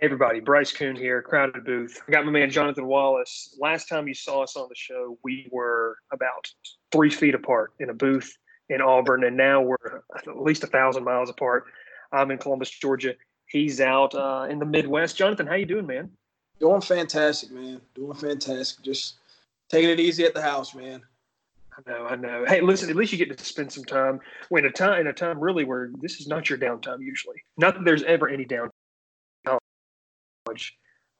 Hey everybody, Bryce Coon here, crowded booth. I got my man Jonathan Wallace. Last time you saw us on the show, we were about three feet apart in a booth in Auburn, and now we're at least a thousand miles apart. I'm in Columbus, Georgia. He's out uh, in the Midwest. Jonathan, how you doing, man? Doing fantastic, man. Doing fantastic. Just taking it easy at the house, man. I know, I know. Hey, listen, at least you get to spend some time when a time in a time really where this is not your downtime usually. Not that there's ever any downtime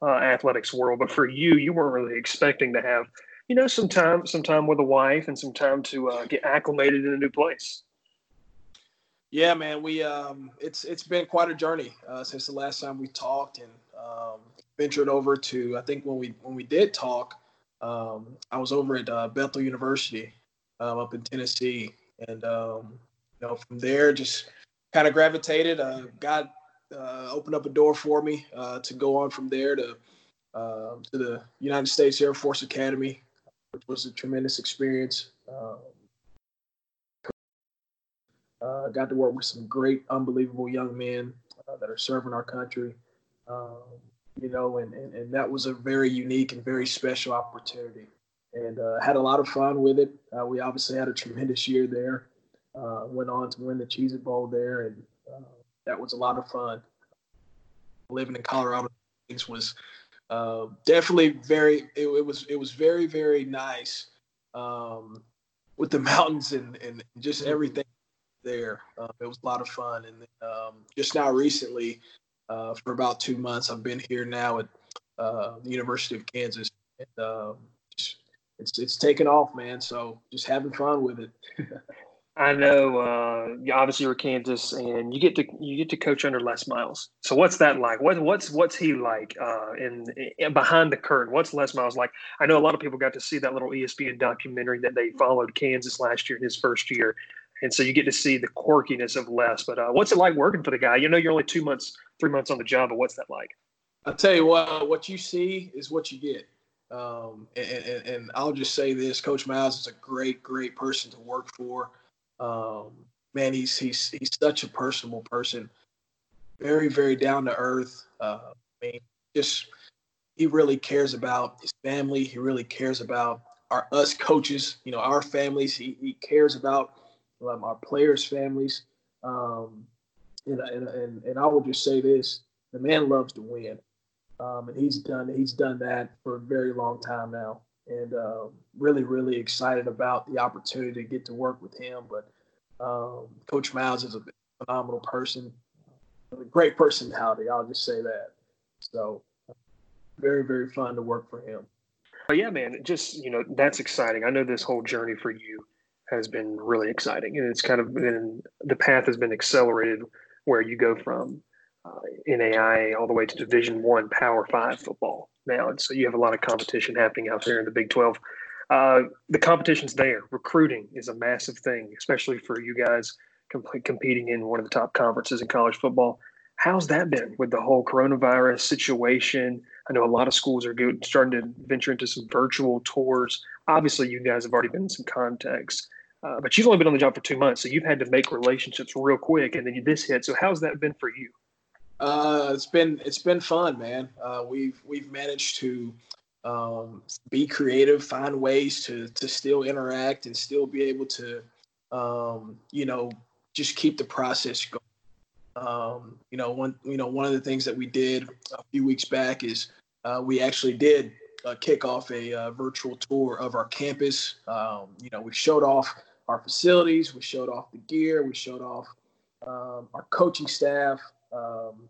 uh, athletics world. But for you, you weren't really expecting to have, you know, some time, some time with a wife and some time to uh, get acclimated in a new place. Yeah, man, we um, it's it's been quite a journey uh, since the last time we talked and um, ventured over to. I think when we when we did talk, um, I was over at uh, Bethel University um, up in Tennessee, and um, you know from there just kind of gravitated. Uh, got uh, opened up a door for me uh, to go on from there to uh, to the United States Air Force Academy, which was a tremendous experience. Um, uh, got to work with some great, unbelievable young men uh, that are serving our country. Um, you know, and, and, and that was a very unique and very special opportunity. And uh, had a lot of fun with it. we obviously had a tremendous year there. went on to win the Cheez It Bowl there, and that was a lot of fun. Living in Colorado was uh, definitely very. It, it, was it was very very nice um, with the mountains and and just mm-hmm. everything there. Uh, it was a lot of fun. And um, just now recently, uh, for about two months, I've been here now at uh, the University of Kansas. And, um, it's it's taken off, man. So just having fun with it. I know. Uh, obviously, you're Kansas, and you get to you get to coach under Les Miles. So, what's that like? What what's what's he like uh, in, in, behind the curtain? What's Les Miles like? I know a lot of people got to see that little ESPN documentary that they followed Kansas last year in his first year, and so you get to see the quirkiness of Les. But uh, what's it like working for the guy? You know, you're only two months, three months on the job, but what's that like? I'll tell you what. What you see is what you get. Um, and, and, and I'll just say this: Coach Miles is a great, great person to work for. Um, man, he's he's he's such a personable person, very very down to earth. Uh, I mean, just he really cares about his family. He really cares about our us coaches. You know, our families. He he cares about um, our players' families. Um, and, and and and I will just say this: the man loves to win, um, and he's done he's done that for a very long time now and uh, really, really excited about the opportunity to get to work with him. But um, Coach Miles is a phenomenal person, a great personality. I'll just say that. So very, very fun to work for him. Oh yeah, man. Just you know, that's exciting. I know this whole journey for you has been really exciting, and it's kind of been the path has been accelerated where you go from NAI all the way to Division One Power Five football now, and so you have a lot of competition happening out there in the Big Twelve. Uh, the competition's there. Recruiting is a massive thing, especially for you guys comp- competing in one of the top conferences in college football. How's that been with the whole coronavirus situation? I know a lot of schools are good, starting to venture into some virtual tours. Obviously, you guys have already been in some contacts, uh, but you've only been on the job for two months, so you've had to make relationships real quick, and then this hit. So, how's that been for you? Uh, it's been it's been fun, man. Uh, we've we've managed to um, be creative, find ways to to still interact and still be able to, um, you know, just keep the process going. Um, you know, one you know one of the things that we did a few weeks back is uh, we actually did uh, kick off a uh, virtual tour of our campus. Um, you know, we showed off our facilities, we showed off the gear, we showed off um, our coaching staff um,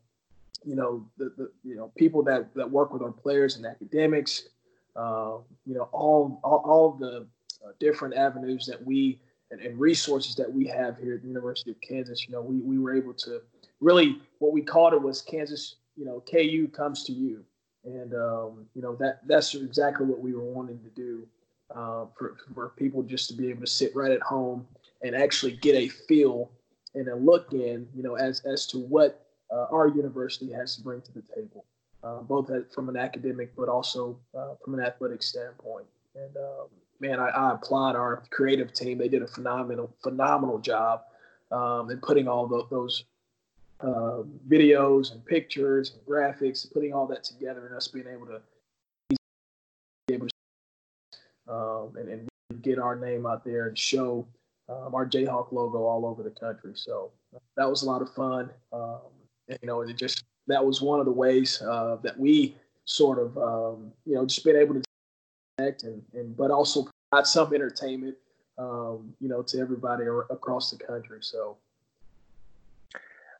you know, the, the, you know people that that work with our players and academics, uh, you know, all all, all the uh, different avenues that we and, and, resources that we have here at the University of Kansas. You know, we we were able to really what we called it was Kansas. You know, KU comes to you, and um, you know that that's exactly what we were wanting to do uh, for for people just to be able to sit right at home and actually get a feel and a look in, you know, as as to what uh, our university has to bring to the table, uh, both from an academic but also uh, from an athletic standpoint. And um, man, I, I, applaud our creative team. They did a phenomenal, phenomenal job um, in putting all the, those uh, videos and pictures and graphics, putting all that together, and us being able to be able to um, and, and, get our name out there and show um, our Jayhawk logo all over the country. So that was a lot of fun. Um, you know, it just that was one of the ways uh, that we sort of um, you know just been able to connect and, and but also provide some entertainment um, you know to everybody across the country. So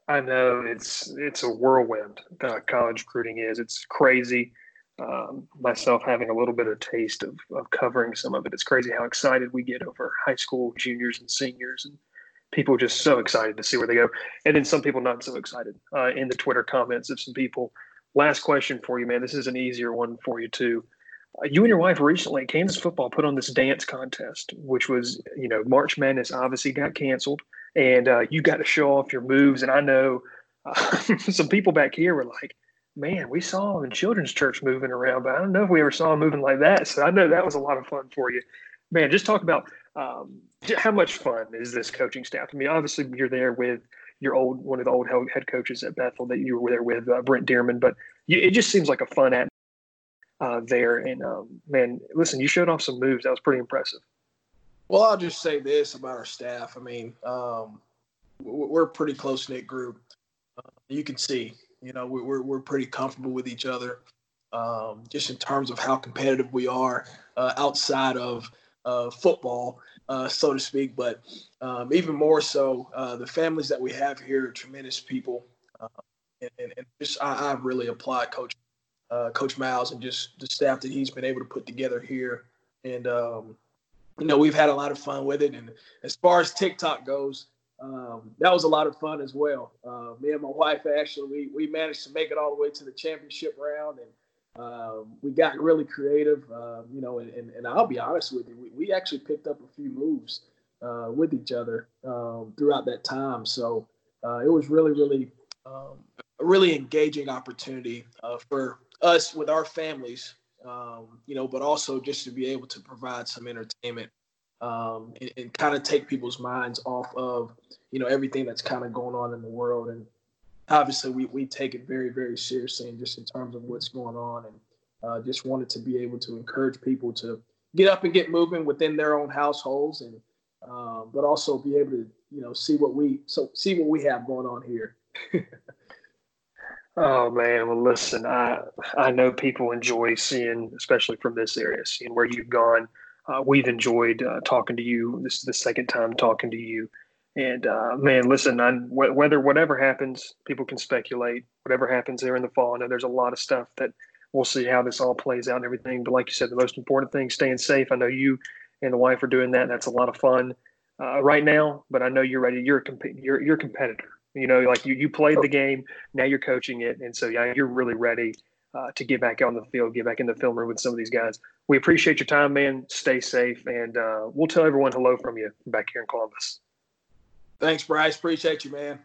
I know it's it's a whirlwind. Uh, college recruiting is. It's crazy. Um, myself having a little bit of taste of, of covering some of it. It's crazy how excited we get over high school juniors and seniors, and people just so excited to see where they go. And then some people not so excited. Uh, in the Twitter comments of some people. Last question for you, man. This is an easier one for you too. Uh, you and your wife recently, Kansas football put on this dance contest, which was, you know, March Madness obviously got canceled and uh, you got to show off your moves. And I know uh, some people back here were like, "Man, we saw him in children's church moving around, but I don't know if we ever saw him moving like that." So I know that was a lot of fun for you, man. Just talk about um, how much fun is this coaching staff? I mean, obviously you're there with your old one of the old head coaches at Bethel that you were there with uh, Brent Dearmon, but you, it just seems like a fun atmosphere uh, there. And um, man, listen, you showed off some moves that was pretty impressive. Well, I'll just say this about our staff. I mean, um, we're a pretty close knit group. Uh, you can see, you know, we're we're pretty comfortable with each other, um, just in terms of how competitive we are uh, outside of uh, football, uh, so to speak. But um, even more so, uh, the families that we have here are tremendous people, uh, and, and, and, just I, I, really applaud Coach Coach Miles and just the staff that he's been able to put together here, and um, you know, we've had a lot of fun with it. And as far as TikTok goes, um, that was a lot of fun as well. Uh, me and my wife actually we, we managed to make it all the way to the championship round, and um, we got really creative. Uh, you know, and, and, I'll be honest with you, we, we actually picked up a few moves uh, with each other um, throughout that time. So uh, it was really, really um, a really engaging opportunity uh, for us with our families um, you know, but also just to be able to provide some entertainment and, and kind of take people's minds off of, you know, everything that's kind of going on in the world. And obviously, we, we take it very, very seriously, and just in terms of what's going on, and uh, just wanted to be able to encourage people to get up and get moving within their own households, and um, but also be able to, you know, see what we so see what we have going on here. Oh man, well listen, I I know people enjoy seeing, especially from this area, seeing where you've gone. Uh, we've enjoyed uh, talking to you. This is the second time talking to you, and uh, man, listen, I, whether whatever happens, people can speculate. Whatever happens there in the fall, I know there's a lot of stuff that we'll see how this all plays out and everything. But like you said, the most important thing, staying safe. I know you and the wife are doing that. That's a lot of fun uh, right now, but I know you're ready. You're a comp- you're you're a competitor you know, like you you played the game, now you're coaching it, and so yeah, you're really ready uh, to get back on the field, get back in the film room with some of these guys. We appreciate your time, man. Stay safe, and uh, we'll tell everyone hello from you back here in Columbus. Thanks, Bryce. Appreciate you, man.